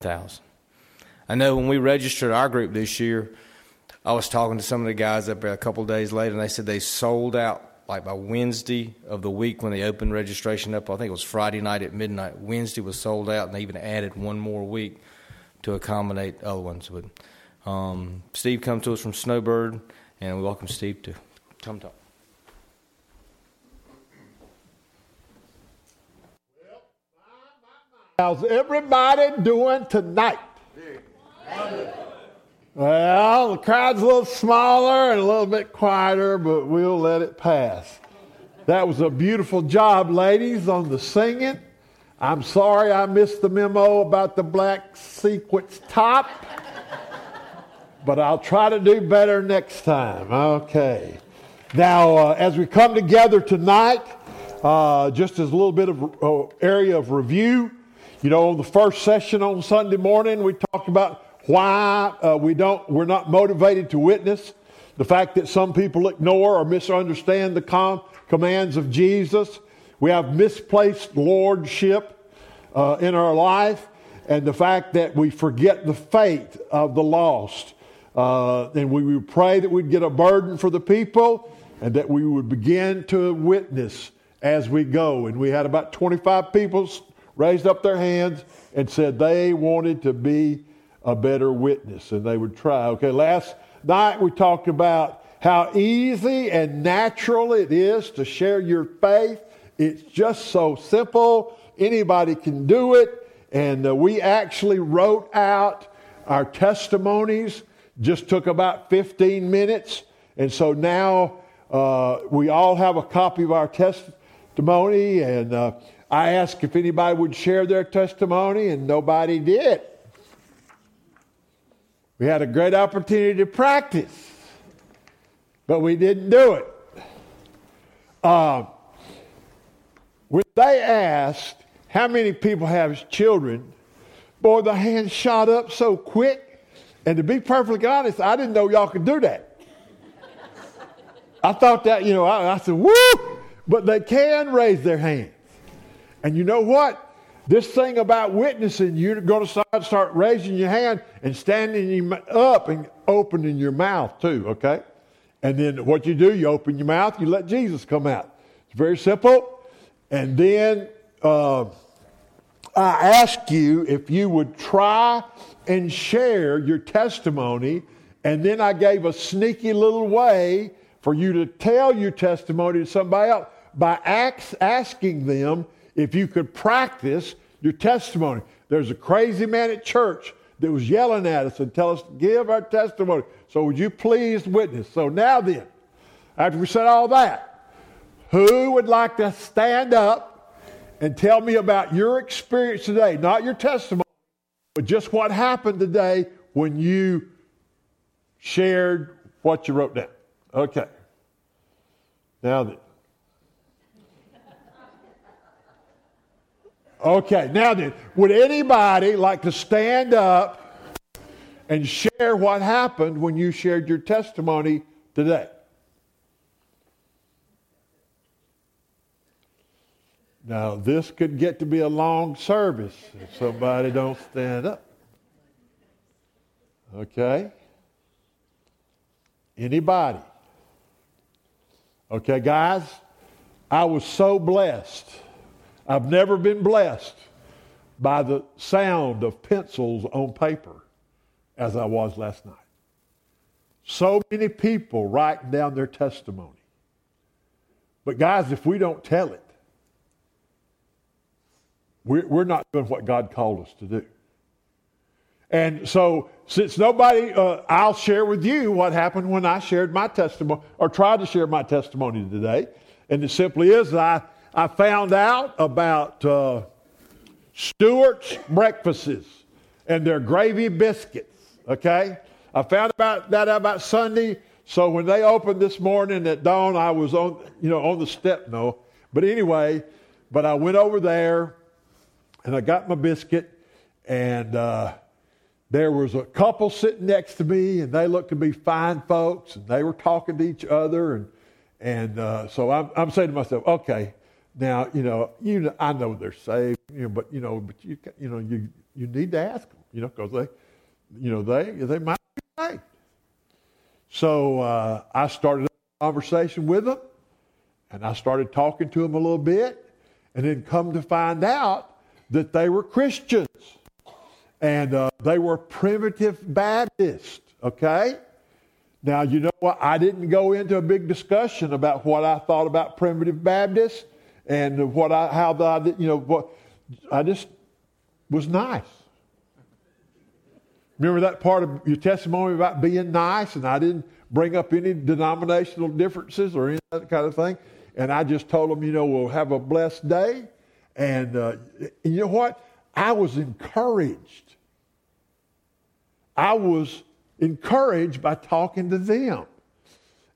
thousand. I know when we registered our group this year, I was talking to some of the guys up there a couple days later, and they said they sold out like by Wednesday of the week when they opened registration up. I think it was Friday night at midnight. Wednesday was sold out, and they even added one more week to accommodate other ones. But um, Steve comes to us from Snowbird, and we welcome Steve to come talk. How's everybody doing tonight? Well, the crowd's a little smaller and a little bit quieter, but we'll let it pass. That was a beautiful job, ladies, on the singing. I'm sorry I missed the memo about the black sequence top, but I'll try to do better next time. Okay. Now, uh, as we come together tonight, uh, just as a little bit of uh, area of review, you know, the first session on Sunday morning, we talked about why uh, we don't, we're not motivated to witness. The fact that some people ignore or misunderstand the com- commands of Jesus. We have misplaced lordship uh, in our life, and the fact that we forget the fate of the lost. Uh, and we would pray that we'd get a burden for the people and that we would begin to witness as we go. And we had about 25 people raised up their hands and said they wanted to be a better witness and they would try. Okay, last night we talked about how easy and natural it is to share your faith. It's just so simple. Anybody can do it. And uh, we actually wrote out our testimonies, just took about 15 minutes. And so now uh, we all have a copy of our testimony. And uh, I asked if anybody would share their testimony, and nobody did. We had a great opportunity to practice, but we didn't do it. Uh, when they asked how many people have children, boy, the hand shot up so quick. And to be perfectly honest, I didn't know y'all could do that. I thought that, you know, I, I said, woo! But they can raise their hands. And you know what? This thing about witnessing, you're going to start, start raising your hand and standing up and opening your mouth too, okay? And then what you do, you open your mouth, you let Jesus come out. It's very simple. And then uh, I ask you if you would try and share your testimony. And then I gave a sneaky little way for you to tell your testimony to somebody else by ask, asking them if you could practice your testimony. There's a crazy man at church that was yelling at us and tell us to give our testimony. So would you please witness? So now then, after we said all that, who would like to stand up and tell me about your experience today? Not your testimony, but just what happened today when you shared what you wrote down. Okay. Now then. Okay, now then, would anybody like to stand up and share what happened when you shared your testimony today? Now, this could get to be a long service if somebody don't stand up. Okay? Anybody? Okay, guys, I was so blessed I've never been blessed by the sound of pencils on paper as I was last night. So many people writing down their testimony. But, guys, if we don't tell it, we're, we're not doing what God called us to do. And so, since nobody, uh, I'll share with you what happened when I shared my testimony or tried to share my testimony today. And it simply is I I found out about uh, Stewart's breakfasts and their gravy biscuits. Okay, I found about that about Sunday. So when they opened this morning at dawn, I was on you know on the step. No, but anyway, but I went over there and I got my biscuit and. Uh, there was a couple sitting next to me, and they looked to be fine folks, and they were talking to each other, and and uh, so I'm, I'm saying to myself, okay, now, you know, you I know they're saved, you know, but you know, but you you know, you you need to ask them. you know, because they, you know, they they might be right. So uh, I started a conversation with them, and I started talking to them a little bit, and then come to find out that they were Christians, and uh, they were primitive Baptists. Okay. Now you know what? I didn't go into a big discussion about what I thought about primitive Baptists and what I how I you know what I just was nice. Remember that part of your testimony about being nice, and I didn't bring up any denominational differences or any that kind of thing. And I just told them, you know, we'll have a blessed day. And, uh, and you know what? I was encouraged. I was encouraged by talking to them.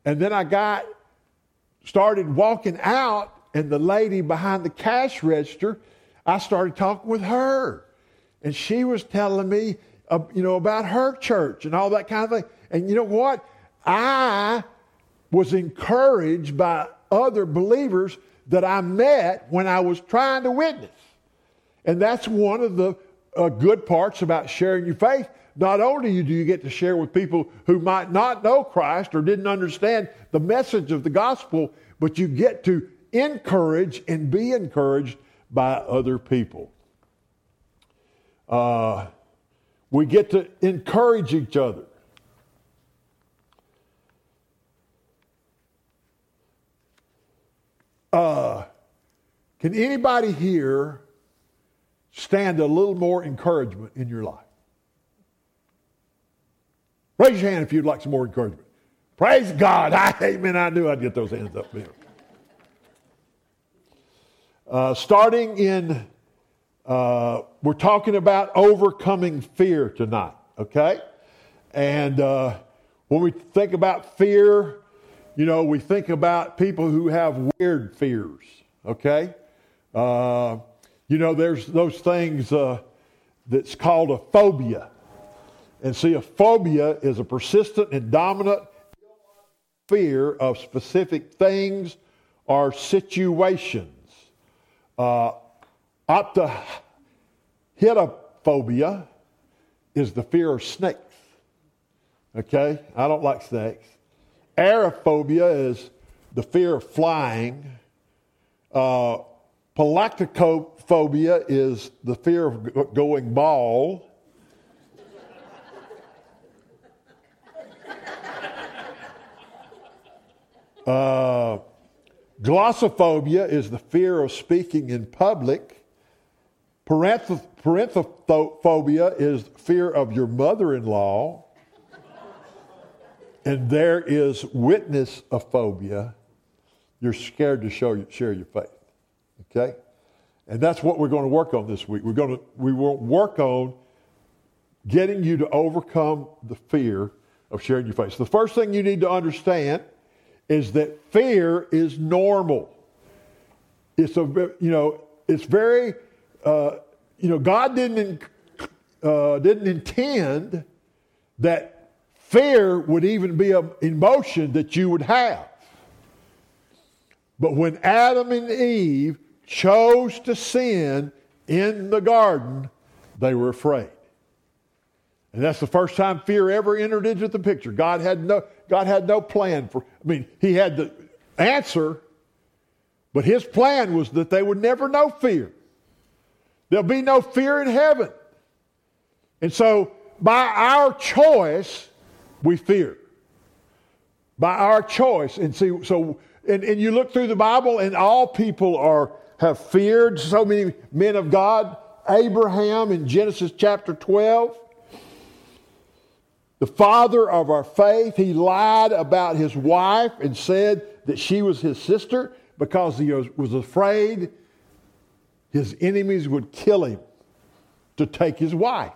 And then I got started walking out, and the lady behind the cash register, I started talking with her. And she was telling me, uh, you know, about her church and all that kind of thing. And you know what? I was encouraged by other believers that I met when I was trying to witness. And that's one of the uh, good parts about sharing your faith. Not only do you get to share with people who might not know Christ or didn't understand the message of the gospel, but you get to encourage and be encouraged by other people. Uh, we get to encourage each other. Uh, can anybody here stand a little more encouragement in your life? Raise your hand if you'd like some more encouragement. Praise God. I, amen. I knew I'd get those hands up there. Uh, starting in, uh, we're talking about overcoming fear tonight, okay? And uh, when we think about fear, you know, we think about people who have weird fears, okay? Uh, you know, there's those things uh, that's called a phobia. And see, a phobia is a persistent and dominant fear of specific things or situations. Uh, is the fear of snakes. Okay? I don't like snakes. Aerophobia is the fear of flying. Uh, is the fear of going bald. Uh, glossophobia is the fear of speaking in public. Parenthophobia is fear of your mother in law. And there is witness phobia. You're scared to show, share your faith. Okay? And that's what we're going to work on this week. We're going to we will work on getting you to overcome the fear of sharing your faith. So the first thing you need to understand is that fear is normal. It's a you know it's very uh, you know God didn't uh, didn't intend that fear would even be an emotion that you would have. But when Adam and Eve chose to sin in the garden, they were afraid. And that's the first time fear ever entered into the picture. God had no, God had no plan for, I mean, He had the answer, but His plan was that they would never know fear. There'll be no fear in heaven. And so, by our choice, we fear. By our choice. And see, so, and, and you look through the Bible, and all people are have feared. So many men of God. Abraham in Genesis chapter 12 the father of our faith, he lied about his wife and said that she was his sister because he was afraid his enemies would kill him to take his wife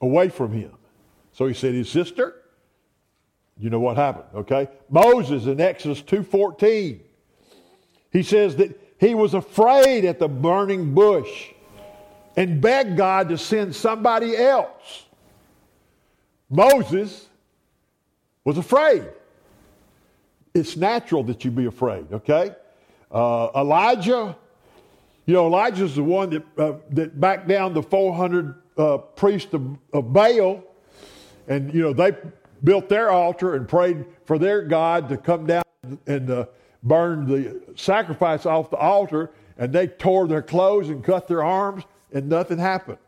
away from him. So he said his sister. You know what happened, okay? Moses in Exodus 2:14. He says that he was afraid at the burning bush and begged God to send somebody else. Moses was afraid. It's natural that you be afraid, okay? Uh, Elijah, you know, Elijah's the one that, uh, that backed down the 400 uh, priests of, of Baal, and you know they built their altar and prayed for their God to come down and uh, burn the sacrifice off the altar, and they tore their clothes and cut their arms, and nothing happened.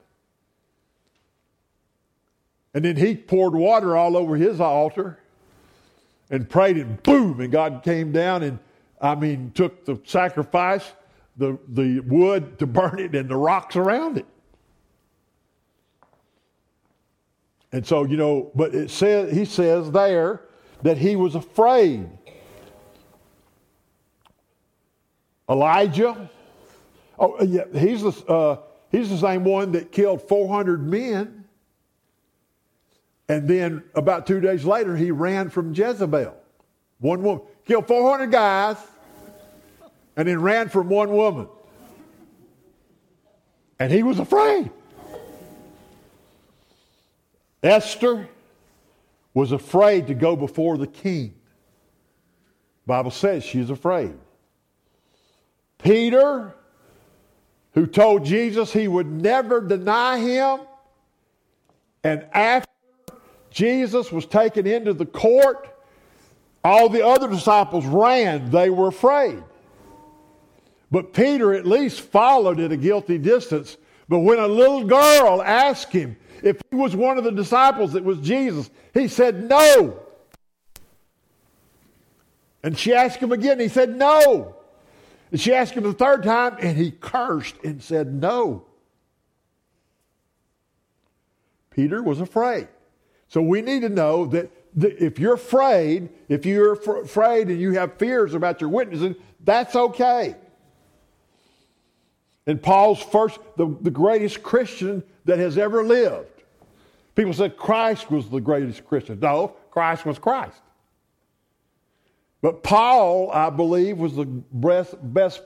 And then he poured water all over his altar and prayed, and boom, and God came down and, I mean, took the sacrifice, the, the wood to burn it, and the rocks around it. And so, you know, but it says, he says there that he was afraid. Elijah, oh, yeah, he's the, uh, he's the same one that killed 400 men and then about two days later, he ran from Jezebel. One woman. Killed 400 guys and then ran from one woman. And he was afraid. Esther was afraid to go before the king. Bible says she's afraid. Peter, who told Jesus he would never deny him, and after Jesus was taken into the court. All the other disciples ran, they were afraid. But Peter at least followed at a guilty distance. But when a little girl asked him if he was one of the disciples that was Jesus, he said no. And she asked him again, he said no. And she asked him the third time, and he cursed and said no. Peter was afraid. So we need to know that if you're afraid, if you're afraid and you have fears about your witnessing, that's okay. And Paul's first, the, the greatest Christian that has ever lived. People said Christ was the greatest Christian. No, Christ was Christ. But Paul, I believe, was the best, best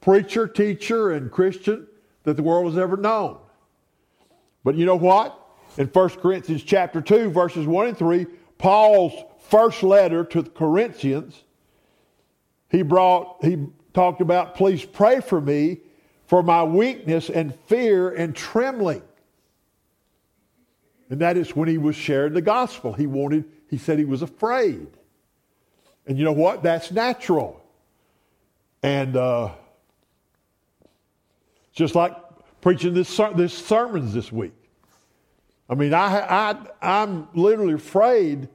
preacher, teacher, and Christian that the world has ever known. But you know what? In 1 Corinthians chapter 2, verses 1 and 3, Paul's first letter to the Corinthians, he brought, he talked about, please pray for me for my weakness and fear and trembling. And that is when he was sharing the gospel. He wanted, he said he was afraid. And you know what? That's natural. And uh, just like preaching this, this sermons this week. I mean, I, I, I'm literally afraid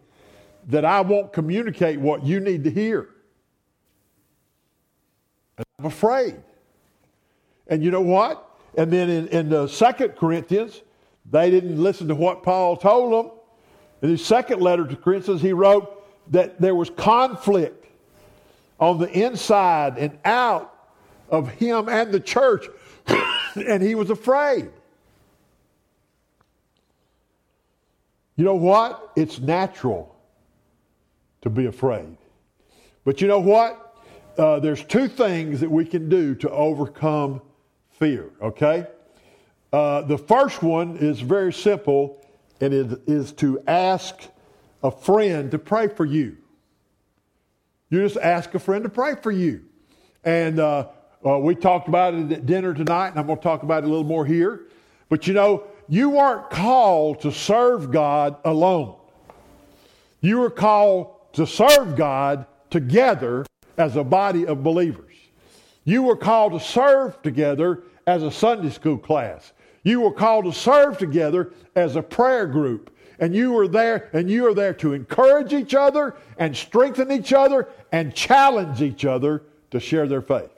that I won't communicate what you need to hear. And I'm afraid. And you know what? And then in, in the second Corinthians, they didn't listen to what Paul told them. In his second letter to Corinthians, he wrote that there was conflict on the inside and out of him and the church, and he was afraid. You know what? It's natural to be afraid. But you know what? Uh, there's two things that we can do to overcome fear, okay? Uh, the first one is very simple, and it is to ask a friend to pray for you. You just ask a friend to pray for you. And uh, uh we talked about it at dinner tonight, and I'm going to talk about it a little more here. But you know, you weren't called to serve God alone. You were called to serve God together as a body of believers. You were called to serve together as a Sunday school class. You were called to serve together as a prayer group. And you were there, and you are there to encourage each other and strengthen each other and challenge each other to share their faith.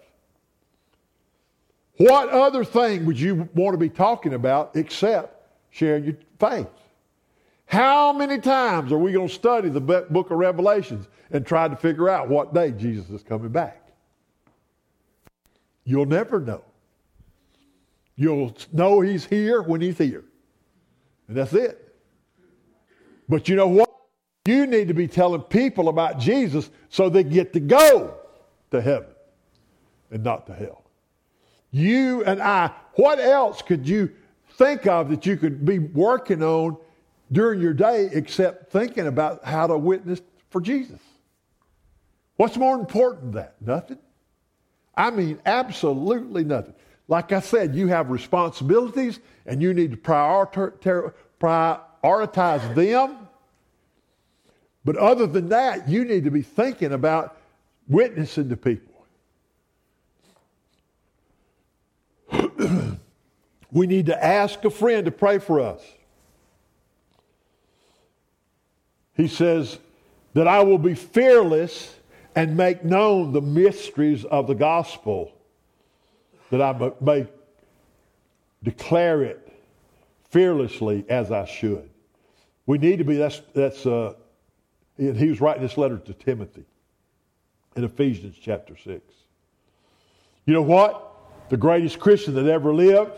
What other thing would you want to be talking about except sharing your faith? How many times are we going to study the book of Revelations and try to figure out what day Jesus is coming back? You'll never know. You'll know he's here when he's here. And that's it. But you know what? You need to be telling people about Jesus so they get to go to heaven and not to hell. You and I, what else could you think of that you could be working on during your day except thinking about how to witness for Jesus? What's more important than that? Nothing. I mean, absolutely nothing. like I said, you have responsibilities and you need to prioritize them. But other than that, you need to be thinking about witnessing to people. we need to ask a friend to pray for us. He says that I will be fearless and make known the mysteries of the gospel, that I may declare it fearlessly as I should. We need to be, that's, that's uh, he was writing this letter to Timothy in Ephesians chapter 6. You know what? The greatest Christian that ever lived,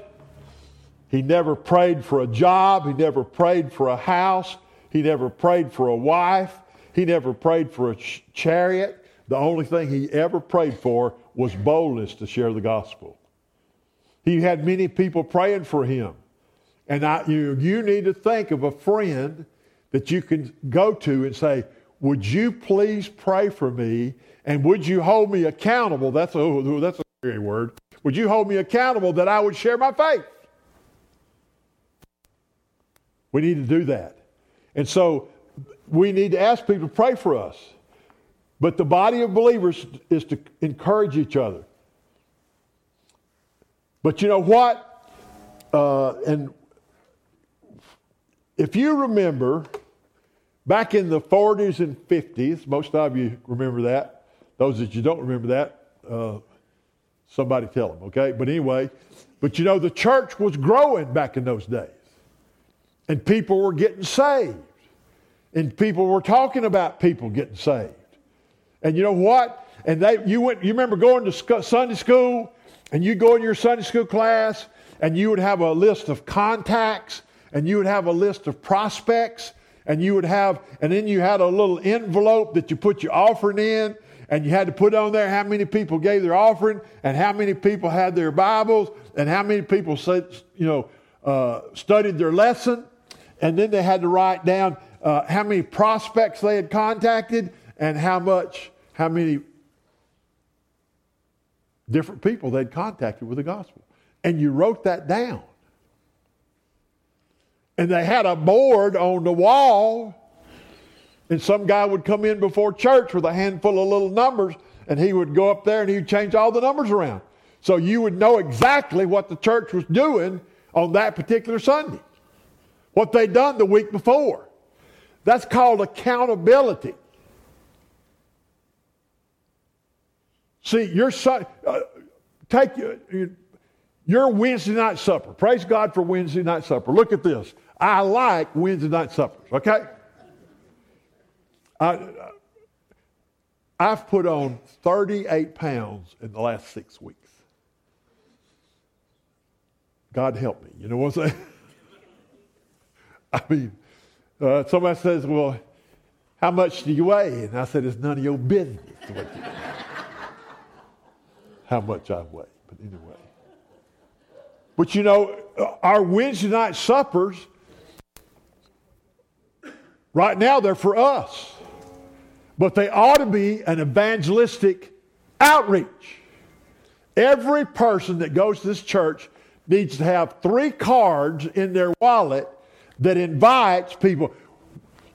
he never prayed for a job, he never prayed for a house, he never prayed for a wife, he never prayed for a ch- chariot. The only thing he ever prayed for was boldness to share the gospel. He had many people praying for him. And I, you, you need to think of a friend that you can go to and say, Would you please pray for me? And would you hold me accountable? That's a, that's a scary word. Would you hold me accountable that I would share my faith? We need to do that. And so we need to ask people to pray for us. But the body of believers is to encourage each other. But you know what? Uh, and if you remember, back in the 40s and 50s, most of you remember that. Those that you don't remember that, uh, somebody tell them, okay? But anyway, but you know, the church was growing back in those days, and people were getting saved, and people were talking about people getting saved. And you know what? And they, you went, you remember going to Sunday school, and you go in your Sunday school class, and you would have a list of contacts, and you would have a list of prospects, and you would have, and then you had a little envelope that you put your offering in, and you had to put on there how many people gave their offering, and how many people had their Bibles, and how many people said, you know, uh, studied their lesson, and then they had to write down uh, how many prospects they had contacted, and how much, how many different people they'd contacted with the gospel. And you wrote that down. And they had a board on the wall, and some guy would come in before church with a handful of little numbers, and he would go up there and he'd change all the numbers around. So you would know exactly what the church was doing on that particular Sunday, what they'd done the week before. That's called accountability. See, your son, uh, take your Wednesday night supper. Praise God for Wednesday night supper. Look at this. I like Wednesday night suppers, okay? I, I've put on 38 pounds in the last six weeks. God help me. You know what I'm saying? I mean, uh, somebody says, Well, how much do you weigh? And I said, It's none of your business how much I weigh. But anyway. But you know, our Wednesday night suppers, right now, they're for us. But they ought to be an evangelistic outreach. Every person that goes to this church needs to have three cards in their wallet that invites people.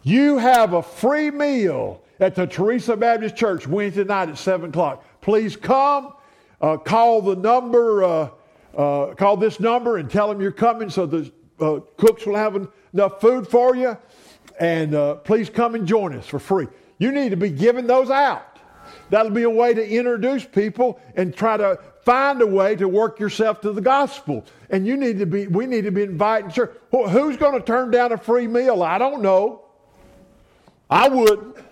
You have a free meal at the Teresa Baptist Church Wednesday night at 7 o'clock. Please come uh, call the number, uh, uh, call this number and tell them you're coming so the uh, cooks will have enough food for you. And uh, please come and join us for free. You need to be giving those out. That'll be a way to introduce people and try to find a way to work yourself to the gospel. And you need to be, we need to be inviting church. Who's going to turn down a free meal? I don't know. I would.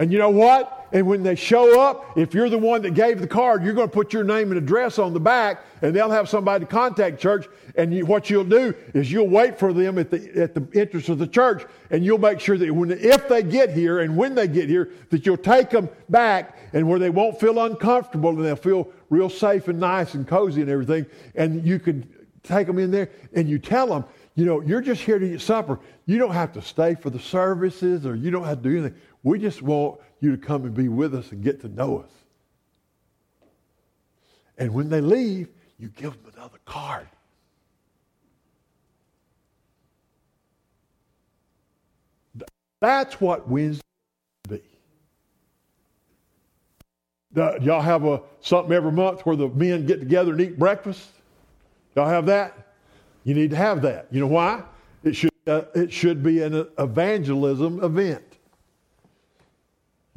And you know what? And when they show up, if you're the one that gave the card, you're going to put your name and address on the back, and they'll have somebody to contact church. And you, what you'll do is you'll wait for them at the at the entrance of the church, and you'll make sure that when if they get here and when they get here, that you'll take them back, and where they won't feel uncomfortable, and they'll feel real safe and nice and cozy and everything. And you can take them in there, and you tell them, you know, you're just here to eat supper. You don't have to stay for the services, or you don't have to do anything. We just want you to come and be with us and get to know us. And when they leave, you give them another card. That's what Wednesday be. The, y'all have a something every month where the men get together and eat breakfast. Y'all have that? You need to have that. You know why? It should uh, it should be an evangelism event.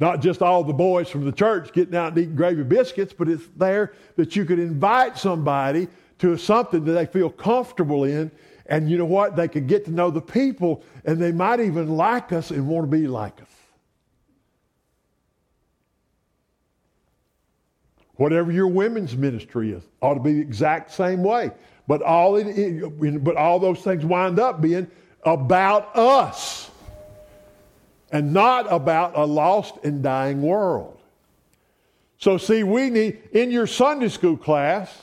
Not just all the boys from the church getting out and eating gravy biscuits, but it's there that you could invite somebody to something that they feel comfortable in. And you know what? They could get to know the people and they might even like us and want to be like us. Whatever your women's ministry is, ought to be the exact same way. But all, it, but all those things wind up being about us and not about a lost and dying world. So, see, we need, in your Sunday school class,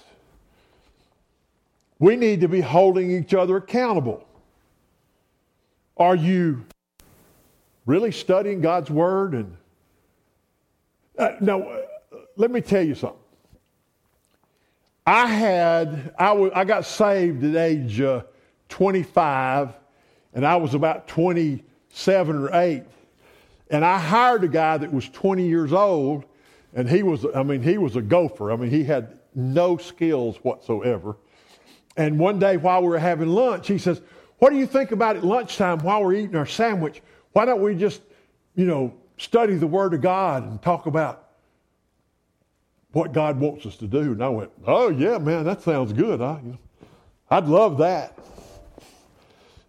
we need to be holding each other accountable. Are you really studying God's Word? And uh, now, uh, let me tell you something. I had I, w- I got saved at age uh, 25, and I was about 27 or 8, and I hired a guy that was 20 years old, and he was I mean he was a gopher. I mean he had no skills whatsoever. And one day while we were having lunch, he says, "What do you think about at lunchtime while we're eating our sandwich? Why don't we just, you know, study the Word of God and talk about what God wants us to do. And I went, oh, yeah, man, that sounds good. I, you know, I'd love that.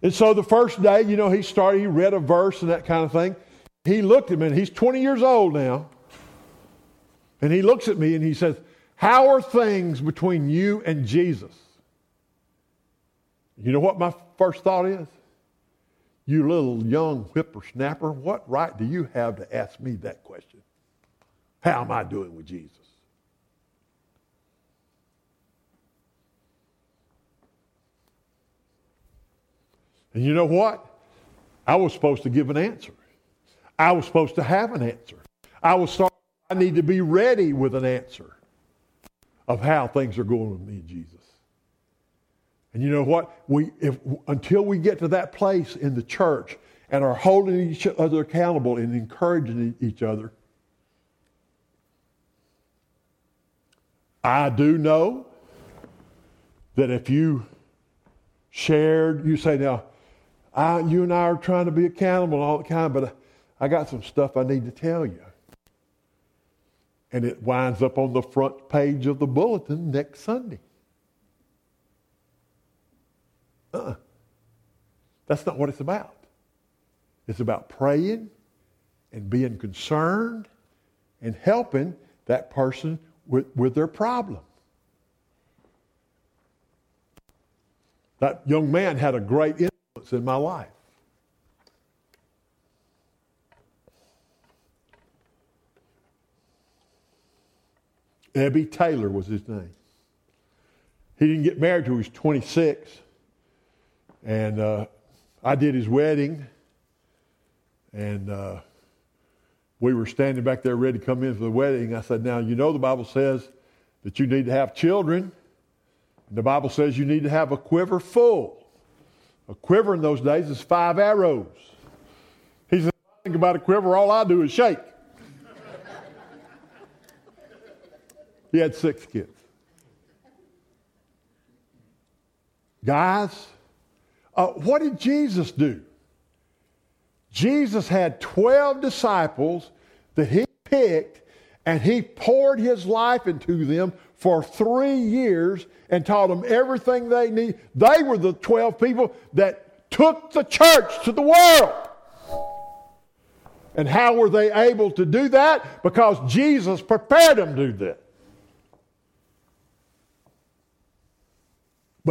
And so the first day, you know, he started, he read a verse and that kind of thing. He looked at me, and he's 20 years old now. And he looks at me and he says, How are things between you and Jesus? You know what my first thought is? You little young whippersnapper, what right do you have to ask me that question? How am I doing with Jesus? And you know what? I was supposed to give an answer. I was supposed to have an answer. I was start, I need to be ready with an answer of how things are going with me and Jesus. And you know what? We, if, until we get to that place in the church and are holding each other accountable and encouraging each other, I do know that if you shared, you say, now, I, you and I are trying to be accountable and all the time, but I got some stuff I need to tell you. And it winds up on the front page of the bulletin next Sunday. Uh-uh. That's not what it's about. It's about praying and being concerned and helping that person with, with their problem. That young man had a great influence in my life. Ebby Taylor was his name. He didn't get married till he was 26. And uh, I did his wedding. And uh, we were standing back there ready to come in for the wedding. I said, Now, you know the Bible says that you need to have children. The Bible says you need to have a quiver full. A quiver in those days is five arrows. He said, think about a quiver, all I do is shake. He had six kids. Guys, uh, what did Jesus do? Jesus had 12 disciples that he picked and he poured his life into them for three years and taught them everything they need. They were the 12 people that took the church to the world. And how were they able to do that? Because Jesus prepared them to do that.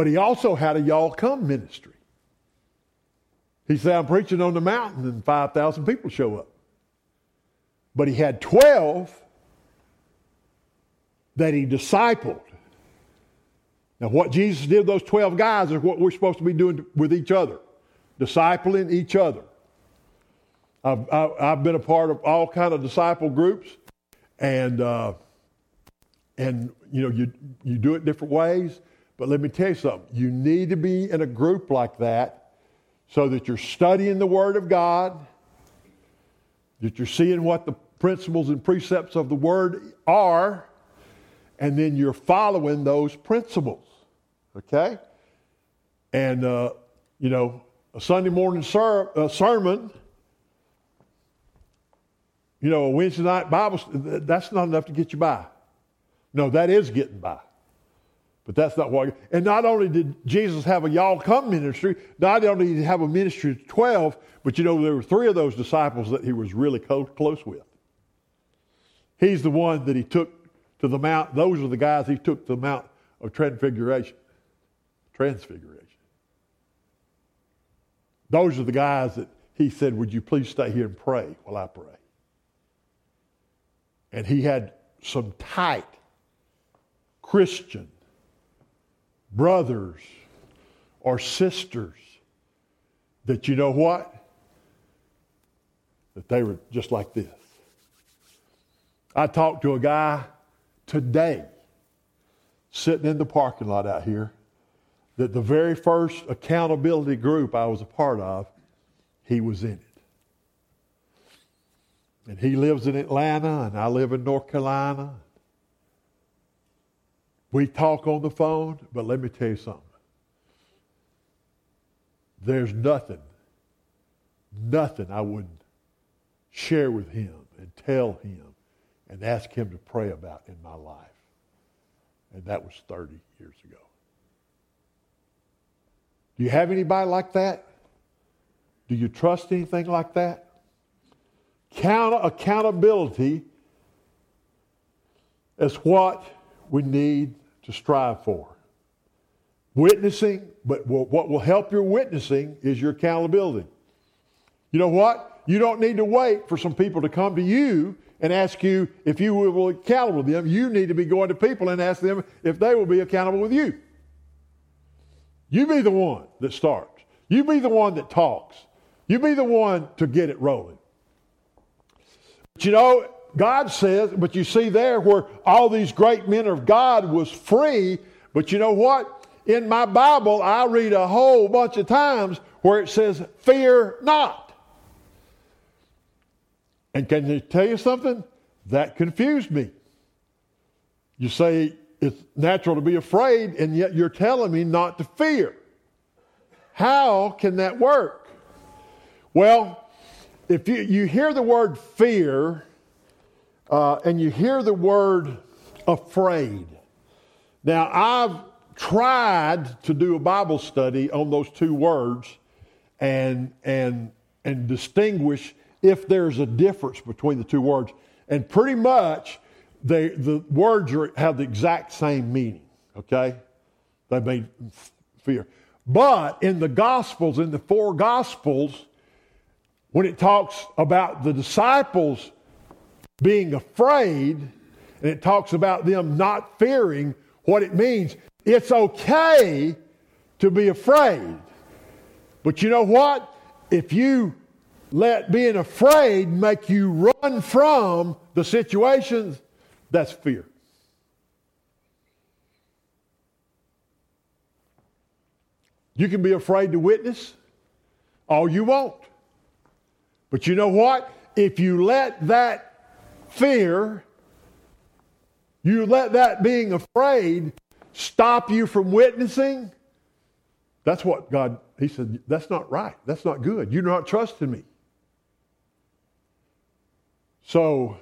But he also had a y'all come ministry. He said, I'm preaching on the mountain, and 5,000 people show up. But he had 12 that he discipled. Now, what Jesus did with those 12 guys is what we're supposed to be doing with each other, discipling each other. I've, I've been a part of all kind of disciple groups, and uh, and you know you you do it different ways. But let me tell you something. You need to be in a group like that so that you're studying the Word of God, that you're seeing what the principles and precepts of the Word are, and then you're following those principles. Okay? And, uh, you know, a Sunday morning ser- uh, sermon, you know, a Wednesday night Bible, that's not enough to get you by. No, that is getting by. But that's not what. And not only did Jesus have a y'all come ministry, not only did he have a ministry of 12, but you know, there were three of those disciples that he was really close with. He's the one that he took to the mount. Those are the guys he took to the Mount of Transfiguration. Transfiguration. Those are the guys that he said, Would you please stay here and pray while I pray? And he had some tight Christian brothers or sisters that you know what? That they were just like this. I talked to a guy today sitting in the parking lot out here that the very first accountability group I was a part of, he was in it. And he lives in Atlanta, and I live in North Carolina. We talk on the phone, but let me tell you something. There's nothing, nothing I wouldn't share with him and tell him and ask him to pray about in my life. And that was 30 years ago. Do you have anybody like that? Do you trust anything like that? Count- accountability is what we need to strive for. Witnessing, but what will help your witnessing is your accountability. You know what? You don't need to wait for some people to come to you and ask you if you will be accountable to them. You need to be going to people and ask them if they will be accountable with you. You be the one that starts. You be the one that talks. You be the one to get it rolling. But you know, God says, but you see there where all these great men of God was free, but you know what? In my Bible, I read a whole bunch of times where it says, fear not. And can I tell you something? That confused me. You say it's natural to be afraid, and yet you're telling me not to fear. How can that work? Well, if you, you hear the word fear uh, and you hear the word afraid, now I've tried to do a Bible study on those two words and, and, and distinguish if there's a difference between the two words. And pretty much, they, the words are, have the exact same meaning, okay? They mean fear. But in the Gospels, in the four Gospels, when it talks about the disciples being afraid, and it talks about them not fearing, what it means, it's okay to be afraid. But you know what? If you let being afraid make you run from the situations, that's fear. You can be afraid to witness all you want. But you know what? If you let that fear, you let that being afraid stop you from witnessing, that's what God, He said, that's not right. That's not good. You're not trusting me. So,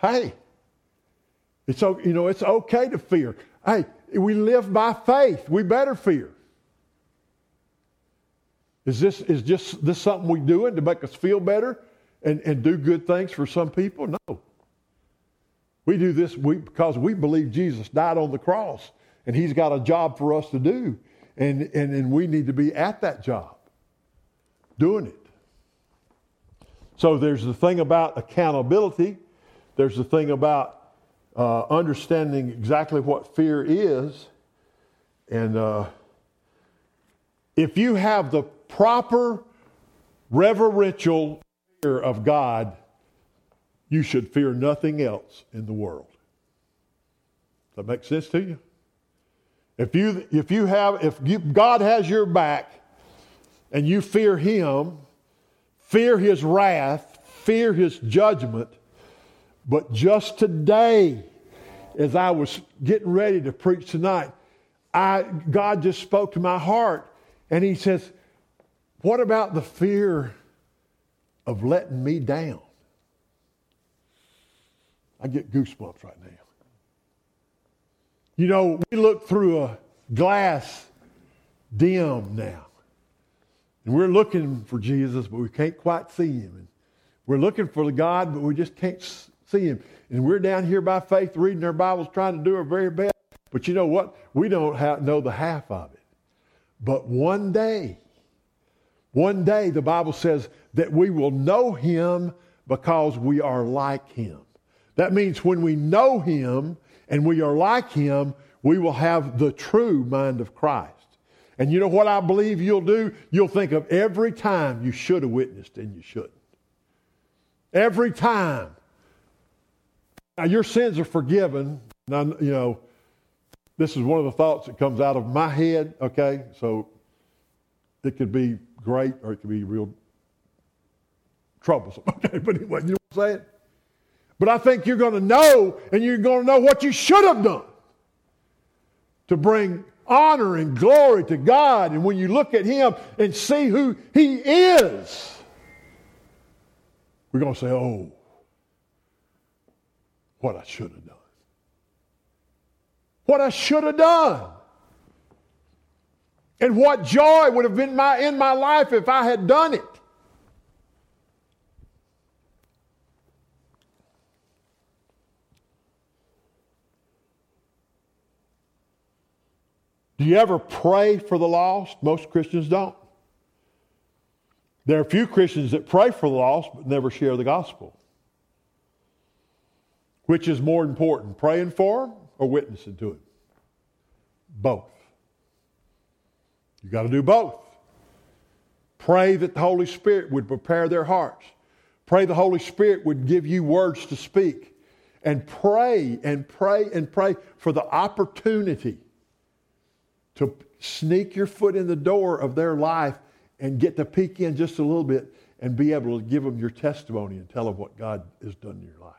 hey, it's you know it's okay to fear. Hey, we live by faith. We better fear. Is this is just this something we doing to make us feel better and, and do good things for some people? No. We do this we, because we believe Jesus died on the cross and he's got a job for us to do. And, and, and we need to be at that job, doing it. So there's the thing about accountability. There's the thing about uh, understanding exactly what fear is. And uh, if you have the proper reverential fear of God, you should fear nothing else in the world. Does that make sense to you? If you if you have if you, God has your back and you fear him, fear his wrath, fear his judgment, but just today as I was getting ready to preach tonight, I God just spoke to my heart and he says, "What about the fear of letting me down?" I get goosebumps right now. You know, we look through a glass dim now. And we're looking for Jesus, but we can't quite see him. And we're looking for the God, but we just can't see him. And we're down here by faith reading our Bibles, trying to do our very best. But you know what? We don't have, know the half of it. But one day, one day, the Bible says that we will know him because we are like him. That means when we know him and we are like him, we will have the true mind of Christ. And you know what I believe you'll do? You'll think of every time you should have witnessed and you shouldn't. Every time. Now, your sins are forgiven. Now, you know, this is one of the thoughts that comes out of my head, okay? So it could be great or it could be real troublesome, okay? But anyway, you know what I'm saying? But I think you're going to know, and you're going to know what you should have done to bring honor and glory to God. And when you look at Him and see who He is, we're going to say, oh, what I should have done. What I should have done. And what joy would have been my, in my life if I had done it. Do you ever pray for the lost? Most Christians don't. There are a few Christians that pray for the lost but never share the gospel. Which is more important, praying for them or witnessing to them? Both. You got to do both. Pray that the Holy Spirit would prepare their hearts. Pray the Holy Spirit would give you words to speak. And pray and pray and pray for the opportunity to sneak your foot in the door of their life and get to peek in just a little bit and be able to give them your testimony and tell them what God has done in your life.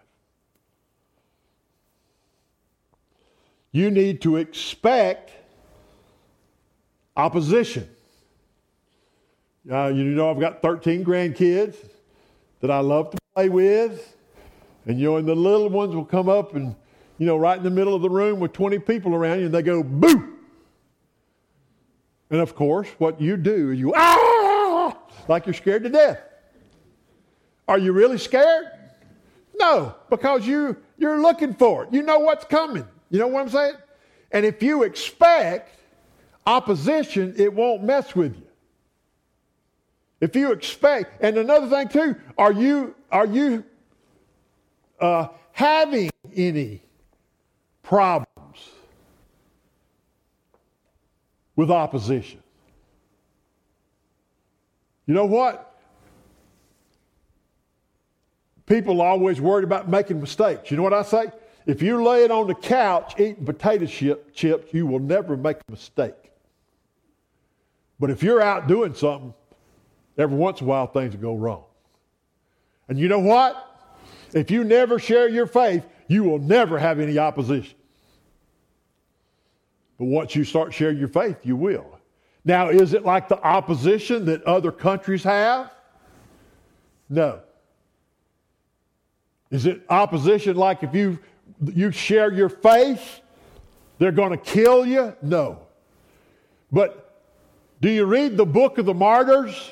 You need to expect opposition. Uh, you know, I've got 13 grandkids that I love to play with. And, you know, and the little ones will come up and, you know, right in the middle of the room with 20 people around you, and they go, boo! And of course, what you do is you, ah, like you're scared to death. Are you really scared? No, because you, you're looking for it. You know what's coming. You know what I'm saying? And if you expect opposition, it won't mess with you. If you expect, and another thing too, are you are you uh, having any problems with opposition. You know what? People are always worried about making mistakes. You know what I say? If you're laying on the couch eating potato chip, chips, you will never make a mistake. But if you're out doing something, every once in a while things will go wrong. And you know what? If you never share your faith, you will never have any opposition. But once you start sharing your faith, you will. Now, is it like the opposition that other countries have? No. Is it opposition like if you you share your faith, they're going to kill you? No. But do you read the book of the martyrs?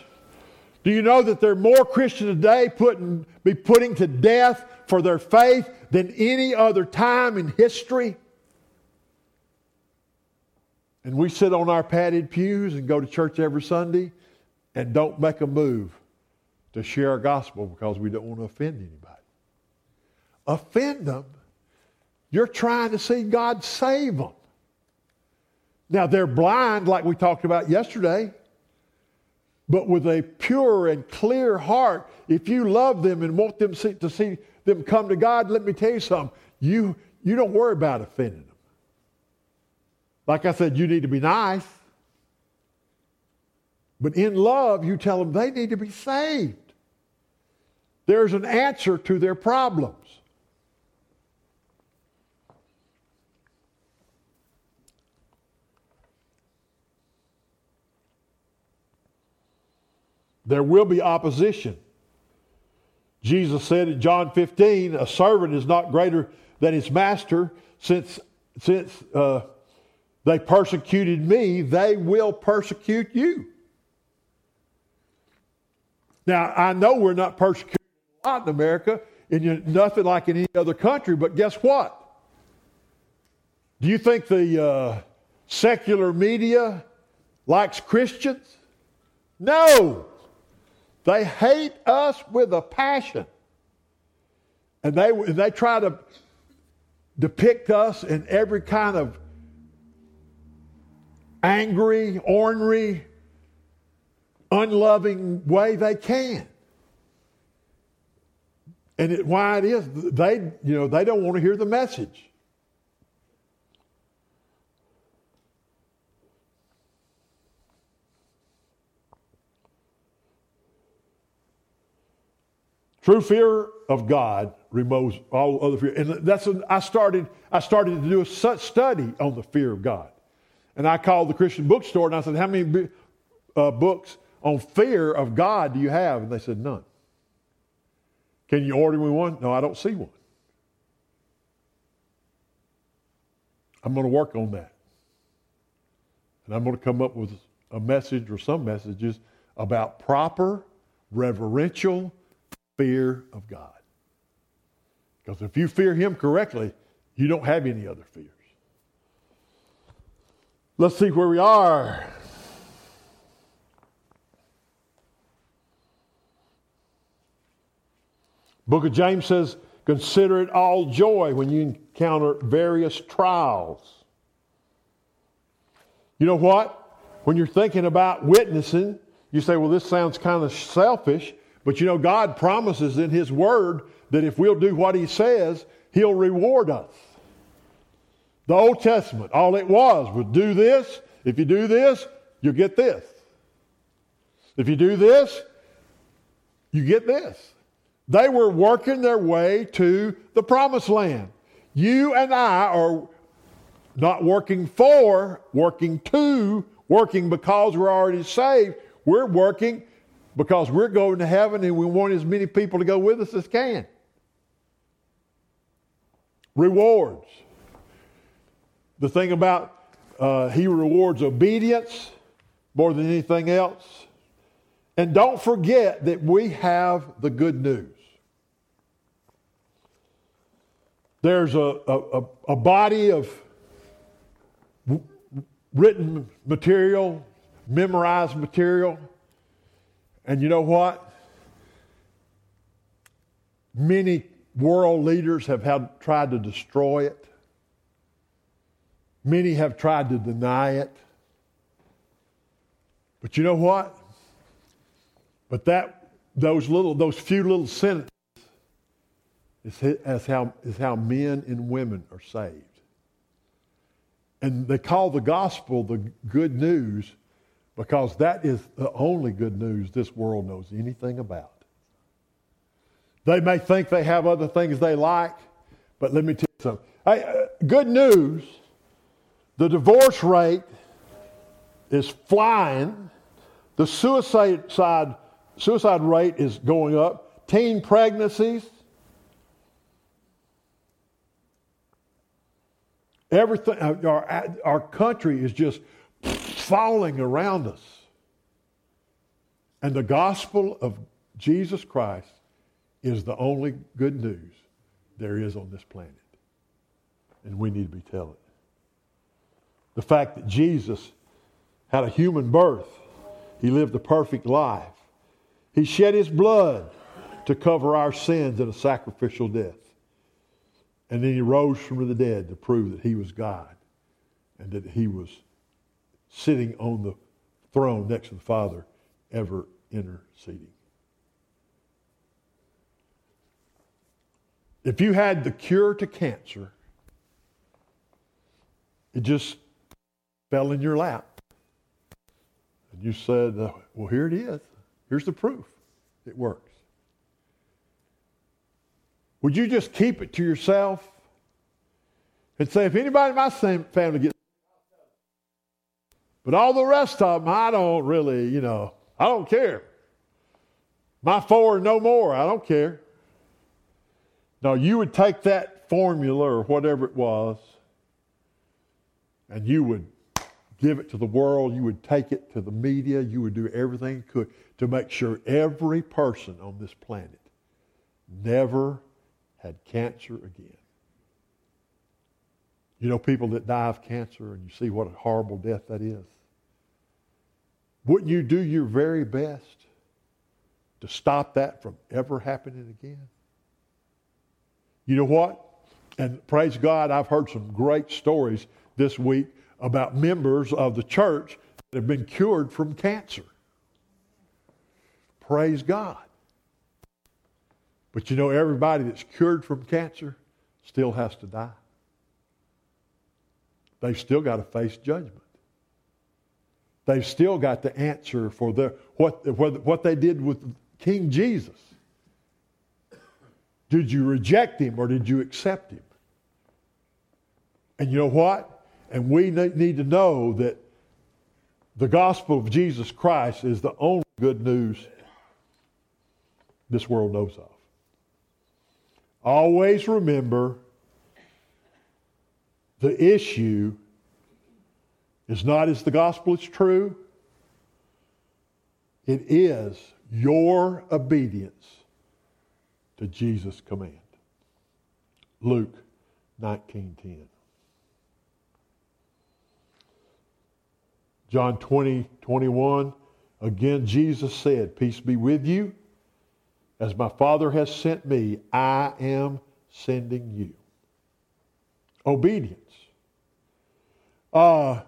Do you know that there are more Christians today putting, be putting to death for their faith than any other time in history? And we sit on our padded pews and go to church every Sunday and don't make a move to share our gospel because we don't want to offend anybody. Offend them. You're trying to see God save them. Now, they're blind, like we talked about yesterday, but with a pure and clear heart, if you love them and want them to see them come to God, let me tell you something. You, you don't worry about offending them. Like I said, you need to be nice. But in love, you tell them they need to be saved. There's an answer to their problems. There will be opposition. Jesus said in John 15, a servant is not greater than his master. Since, since uh, they persecuted me, they will persecute you. Now, I know we're not persecuted a lot in America, and nothing like in any other country, but guess what? Do you think the uh, secular media likes Christians? No. They hate us with a passion. And they, and they try to depict us in every kind of angry, ornery, unloving way they can. And it, why it is, they, you know, they don't want to hear the message. True fear of God removes all other fear. And that's when I started, I started to do a study on the fear of God. And I called the Christian bookstore and I said, How many uh, books on fear of God do you have? And they said, None. Can you order me one? No, I don't see one. I'm going to work on that. And I'm going to come up with a message or some messages about proper reverential fear of God. Because if you fear Him correctly, you don't have any other fears. Let's see where we are. Book of James says, Consider it all joy when you encounter various trials. You know what? When you're thinking about witnessing, you say, Well, this sounds kind of selfish. But you know, God promises in His Word that if we'll do what He says, He'll reward us. The Old Testament, all it was was do this. If you do this, you'll get this. If you do this, you get this. They were working their way to the promised land. You and I are not working for, working to, working because we're already saved. We're working because we're going to heaven and we want as many people to go with us as can. Rewards. The thing about uh, He rewards obedience more than anything else. And don't forget that we have the good news. There's a, a, a body of written material, memorized material and you know what? Many world leaders have had, tried to destroy it. Many have tried to deny it. But you know what? But that those little those few little sentences is, how is how men and women are saved. And they call the gospel the good news because that is the only good news this world knows anything about. They may think they have other things they like, but let me tell you something. Hey, uh, good news the divorce rate is flying, the suicide, suicide rate is going up, teen pregnancies. Everything, uh, our, our country is just falling around us. And the gospel of Jesus Christ is the only good news there is on this planet. And we need to be telling. The fact that Jesus had a human birth, he lived a perfect life, he shed his blood to cover our sins in a sacrificial death. And then he rose from the dead to prove that he was God and that he was sitting on the throne next to the Father, ever interceding. If you had the cure to cancer, it just fell in your lap. And you said, Well, here it is. Here's the proof. It works. Would you just keep it to yourself and say, if anybody in my family gets, but all the rest of them, I don't really, you know, I don't care. My four, no more. I don't care. No, you would take that formula or whatever it was, and you would give it to the world. You would take it to the media. You would do everything you could to make sure every person on this planet never had cancer again. You know people that die of cancer, and you see what a horrible death that is. Wouldn't you do your very best to stop that from ever happening again? You know what? And praise God, I've heard some great stories this week about members of the church that have been cured from cancer. Praise God. But you know, everybody that's cured from cancer still has to die. They've still got to face judgment. They've still got to answer for their, what, what, what they did with King Jesus. Did you reject him or did you accept him? And you know what? And we need to know that the gospel of Jesus Christ is the only good news this world knows of. Always remember the issue is not is the gospel is true, it is your obedience to Jesus' command. Luke 19:10. John 20, 21. Again, Jesus said, Peace be with you. As my Father has sent me, I am sending you. Obedience. Uh,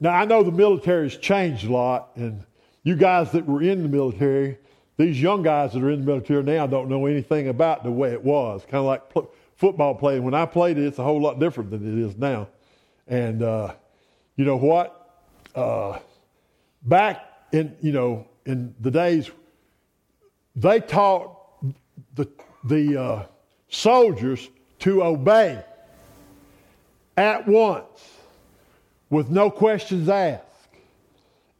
now, I know the military's changed a lot, and you guys that were in the military, these young guys that are in the military now don't know anything about the way it was. Kind of like pl- football playing. When I played it, it's a whole lot different than it is now. And uh, you know what? Uh, back in you know in the days, they taught the the uh, soldiers to obey at once with no questions asked.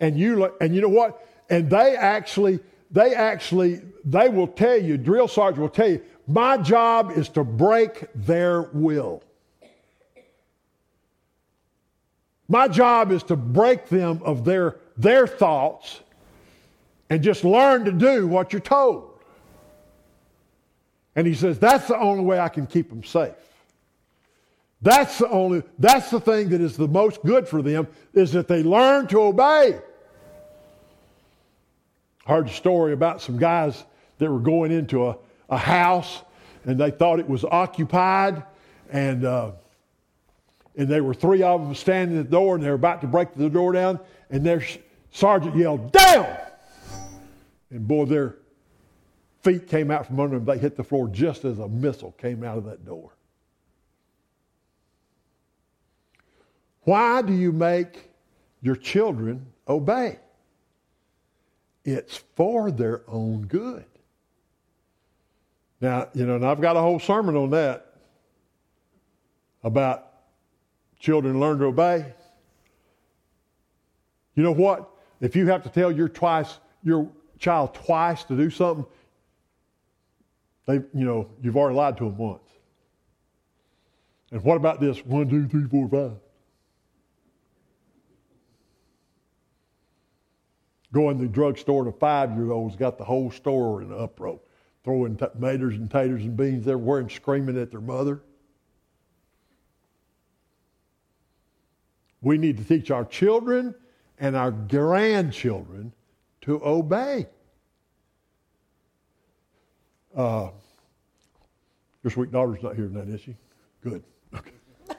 And you and you know what? And they actually they actually they will tell you, drill sergeant will tell you, my job is to break their will. My job is to break them of their their thoughts and just learn to do what you're told. And he says that's the only way I can keep them safe. That's the only, that's the thing that is the most good for them is that they learn to obey. Heard a story about some guys that were going into a, a house and they thought it was occupied and, uh, and there were three of them standing at the door and they were about to break the door down and their sergeant yelled, down! And boy, their feet came out from under them. They hit the floor just as a missile came out of that door. Why do you make your children obey? It's for their own good. Now, you know, and I've got a whole sermon on that about children learn to obey. You know what? If you have to tell your twice your child twice to do something, they you know, you've already lied to them once. And what about this? One, two, three, four, five. Going to the drugstore a five year old's got the whole store in an uproar, throwing tomatoes and taters and beans everywhere and screaming at their mother. We need to teach our children and our grandchildren to obey. Uh, your sweet daughter's not here tonight, is she? Good. Okay.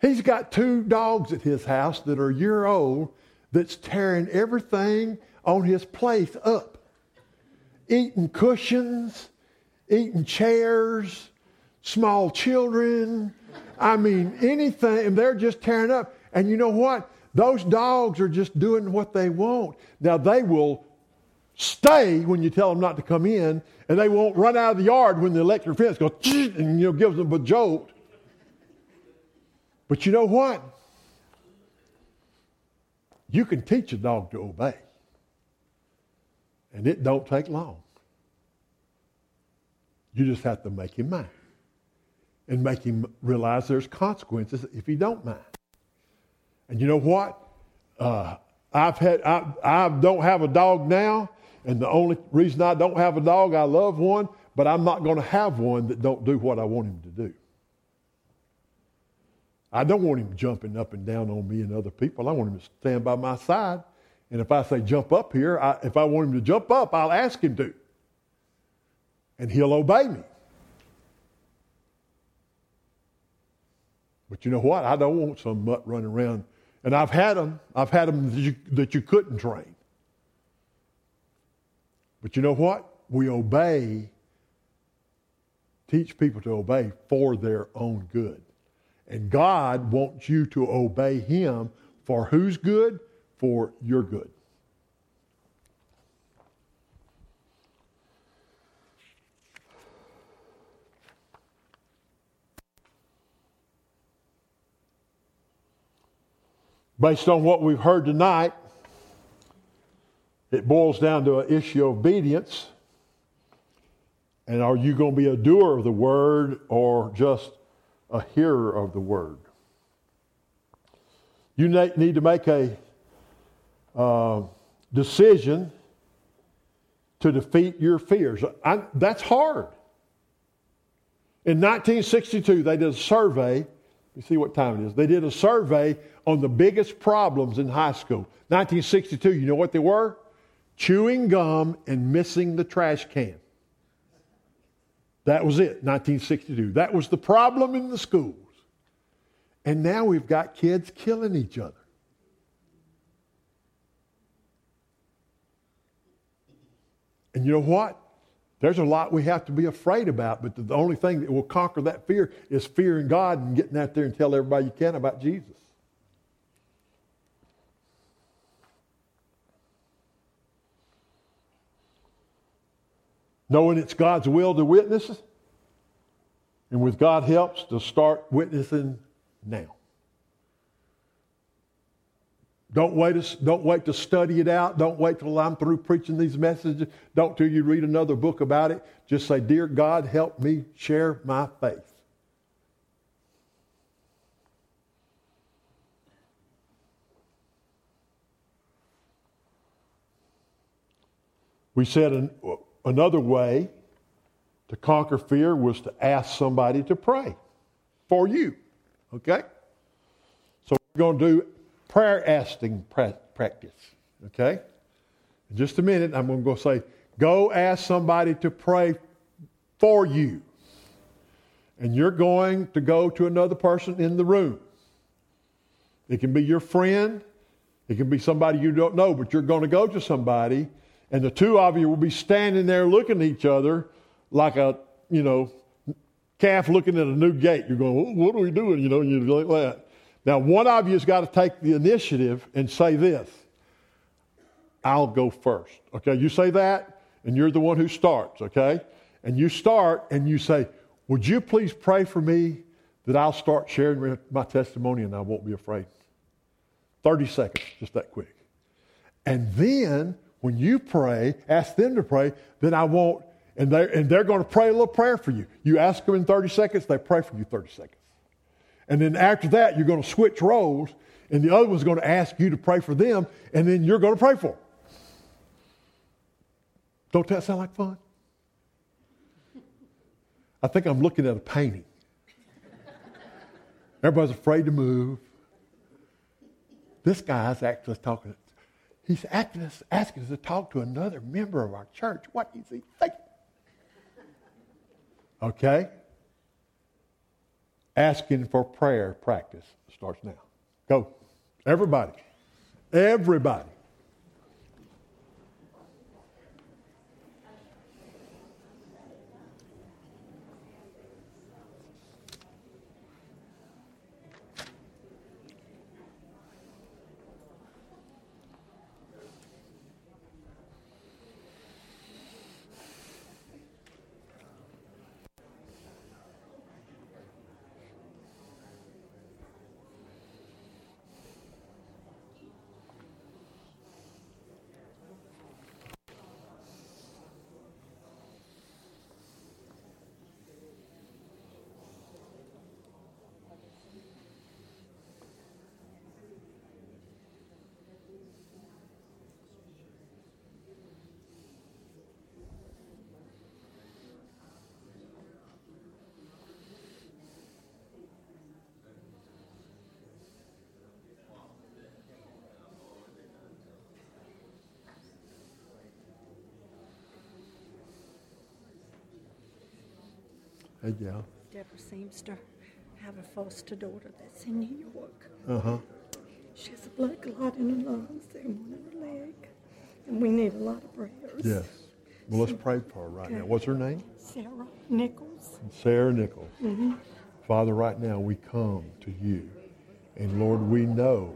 He's got two dogs at his house that are a year old that's tearing everything on his place up. Eating cushions, eating chairs, small children. I mean, anything, and they're just tearing up. And you know what? Those dogs are just doing what they want. Now, they will stay when you tell them not to come in, and they won't run out of the yard when the electric fence goes and you know gives them a jolt. But you know what? You can teach a dog to obey. And it don't take long. You just have to make him mind. And make him realize there's consequences if he don't mind. And you know what? Uh, I've had I, I don't have a dog now, and the only reason I don't have a dog, I love one, but I'm not going to have one that don't do what I want him to do. I don't want him jumping up and down on me and other people. I want him to stand by my side. And if I say jump up here, I, if I want him to jump up, I'll ask him to. And he'll obey me. But you know what? I don't want some mutt running around. And I've had them. I've had them that you, that you couldn't train. But you know what? We obey, teach people to obey for their own good. And God wants you to obey Him for whose good? For your good. Based on what we've heard tonight, it boils down to an issue of obedience. And are you going to be a doer of the word or just a hearer of the word? You need to make a uh, decision to defeat your fears. I, that's hard. In 1962, they did a survey. You see what time it is. They did a survey on the biggest problems in high school. 1962, you know what they were? chewing gum and missing the trash can. That was it, 1962. That was the problem in the schools. And now we've got kids killing each other. And you know what? There's a lot we have to be afraid about, but the only thing that will conquer that fear is fearing God and getting out there and tell everybody you can about Jesus. knowing it's God's will to witness, and with God helps to start witnessing now. Don't wait, to, don't wait to study it out. Don't wait till I'm through preaching these messages. Don't till you read another book about it. Just say, Dear God, help me share my faith. We said Another way to conquer fear was to ask somebody to pray for you. Okay? So we're going to do prayer asking practice. Okay? In just a minute, I'm going to go say, go ask somebody to pray for you. And you're going to go to another person in the room. It can be your friend, it can be somebody you don't know, but you're going to go to somebody and the two of you will be standing there looking at each other like a, you know, calf looking at a new gate. You're going, what are we doing? You know, and you're like that. Now, one of you has got to take the initiative and say this I'll go first. Okay, you say that, and you're the one who starts, okay? And you start and you say, Would you please pray for me that I'll start sharing my testimony and I won't be afraid? 30 seconds, just that quick. And then when you pray, ask them to pray, then I won't, and they're, and they're going to pray a little prayer for you. You ask them in 30 seconds, they pray for you 30 seconds. And then after that, you're going to switch roles, and the other one's going to ask you to pray for them, and then you're going to pray for them. Don't that sound like fun? I think I'm looking at a painting. Everybody's afraid to move. This guy's actually talking He's asking us, asking us to talk to another member of our church. What is he thinking? Okay? Asking for prayer practice starts now. Go. Everybody. Everybody. Hey, Gal. Deborah seems to have a foster daughter that's in New York. Uh huh. She has a blood clot in her lungs and one in her leg. And we need a lot of prayers. Yes. Well, let's pray for her right now. What's her name? Sarah Nichols. Sarah Nichols. Hmm. Father, right now we come to you. And Lord, we know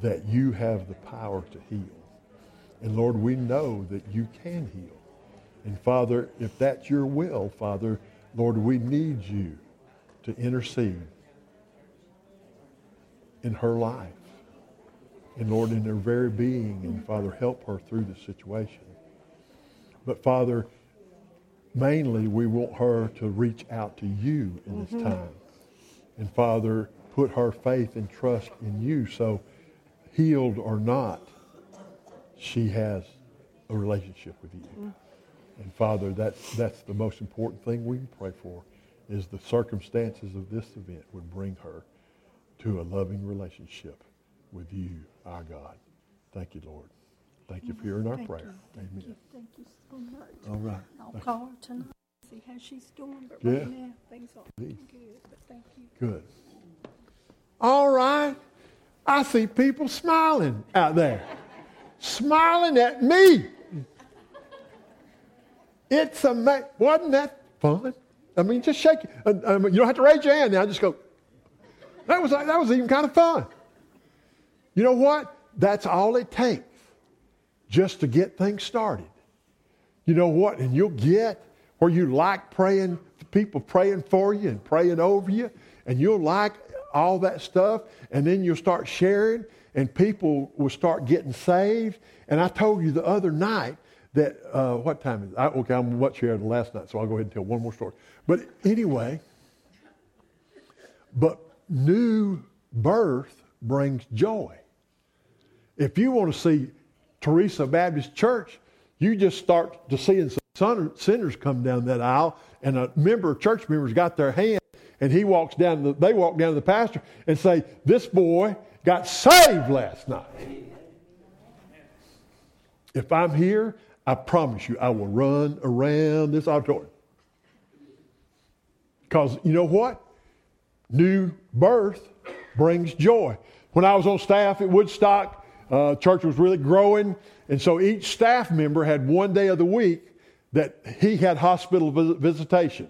that you have the power to heal. And Lord, we know that you can heal. And Father, if that's your will, Father, Lord, we need you to intercede in her life. And Lord, in her very being. And Father, help her through the situation. But Father, mainly we want her to reach out to you in this mm-hmm. time. And Father, put her faith and trust in you. So, healed or not, she has a relationship with you. Mm-hmm. And Father, that's, that's the most important thing we can pray for is the circumstances of this event would bring her to a loving relationship with you, our God. Thank you, Lord. Thank you for hearing our Thank prayer. you. Thank Amen. you. Thank you so much. All right. I'll call her tonight, see how she's doing. But Yeah. right now, things aren't Please. good. But thank you. Good. All right. I see people smiling out there, smiling at me. It's amazing. Wasn't that fun? I mean, just shake it. Uh, um, you don't have to raise your hand now. Just go. That was that was even kind of fun. You know what? That's all it takes just to get things started. You know what? And you'll get where you like praying, people praying for you and praying over you, and you'll like all that stuff, and then you'll start sharing, and people will start getting saved. And I told you the other night that, uh, what time is it? I, okay, I'm much here than last night, so I'll go ahead and tell one more story. But anyway, but new birth brings joy. If you want to see Teresa Baptist Church, you just start to seeing some sinners come down that aisle, and a member, church members, got their hand, and he walks down. The, they walk down to the pastor and say, "This boy got saved last night." If I'm here, I promise you, I will run around this auditorium. Because you know what? New birth brings joy. When I was on staff at Woodstock, uh, church was really growing, and so each staff member had one day of the week that he had hospital vis- visitation.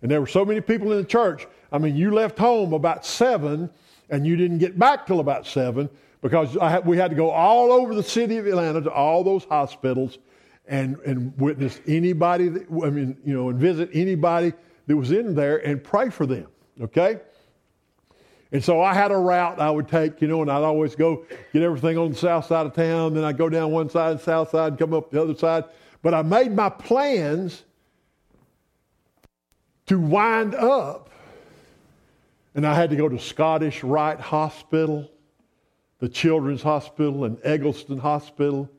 And there were so many people in the church. I mean, you left home about seven, and you didn't get back till about seven because we had to go all over the city of Atlanta to all those hospitals and, and witness anybody, that, I mean, you know, and visit anybody that was in there and pray for them, okay? And so I had a route I would take, you know, and I'd always go get everything on the south side of town. Then I'd go down one side, south side, and come up the other side. But I made my plans to wind up, and I had to go to Scottish Rite Hospital, the Children's Hospital, and Egleston Hospital.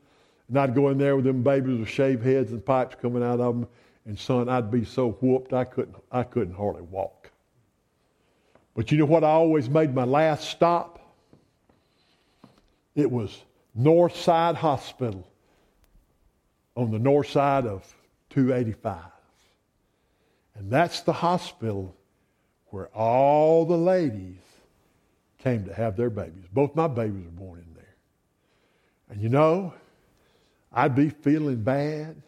And I'd go in there with them babies with shaved heads and pipes coming out of them. And son, I'd be so whooped I couldn't, I couldn't hardly walk. But you know what? I always made my last stop. It was North Side Hospital on the north side of 285. And that's the hospital where all the ladies came to have their babies. Both my babies were born in there. And you know, I'd be feeling bad.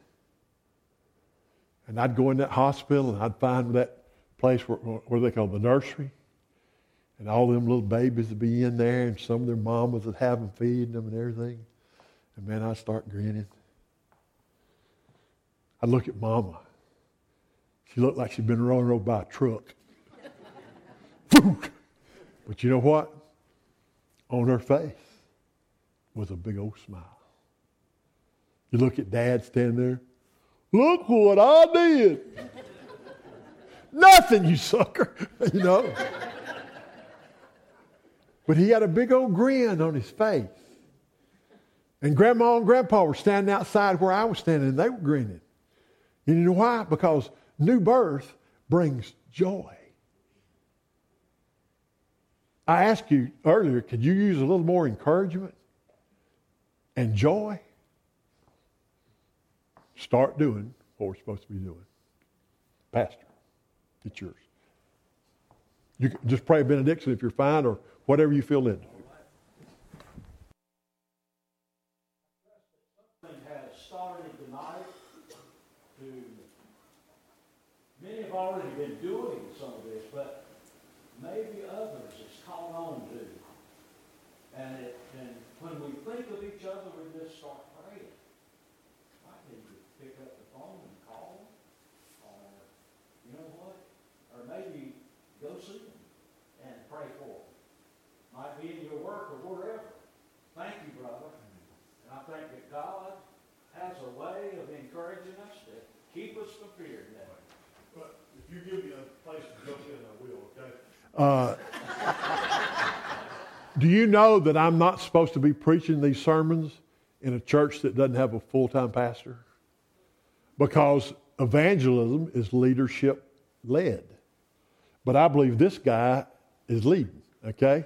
And I'd go in that hospital and I'd find that place where, where they call the nursery. And all them little babies would be in there, and some of their mamas would have them feeding them and everything. And man, I'd start grinning. I'd look at mama. She looked like she'd been run over by a truck. but you know what? On her face was a big old smile. You look at dad standing there. Look what I did. Nothing, you sucker. you know. But he had a big old grin on his face. And grandma and grandpa were standing outside where I was standing, and they were grinning. And you know why? Because new birth brings joy. I asked you earlier, could you use a little more encouragement and joy? Start doing what we're supposed to be doing. Pastor. It's yours. You just pray a benediction if you're fine or whatever you feel led to, many have already been doing some of this, but maybe others it's caught on to. And it, and when we think of each other, we just start praying. Might need to pick up the phone and call them, or, you know what? Or maybe go see them and pray for them. Might be in your work or wherever. Thank you, brother. And I think that God has a way of encouraging us to keep us from fear now. But if you give me a place to jump in, I will, okay? Uh, do you know that I'm not supposed to be preaching these sermons in a church that doesn't have a full time pastor? Because evangelism is leadership led. But I believe this guy is leading, okay?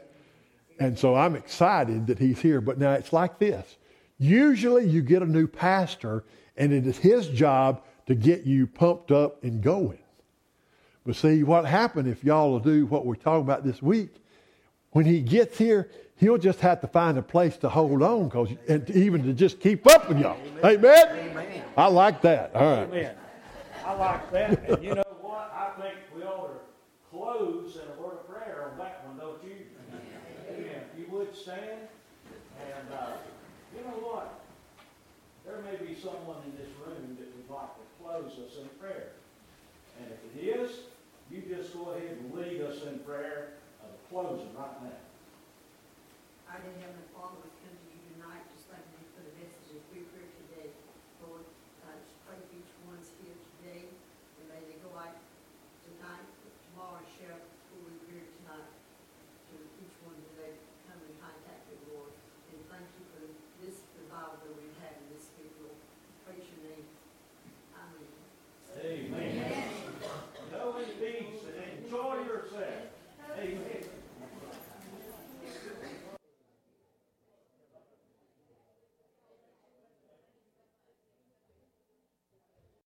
And so I'm excited that he's here. But now it's like this usually you get a new pastor, and it is his job to get you pumped up and going. But see, what happened if y'all will do what we're talking about this week, when he gets here, he'll just have to find a place to hold on, cause, and even to just keep up with y'all. Amen? Amen. I like that. All right. Amen. I like that. And you know what? I think we ought to close in a word of prayer on that one, don't you? Amen. If you would stand. And uh, you know what? There may be someone in this us in prayer. And if it is, you just go ahead and lead us in prayer of closing right now. I didn't have any followers.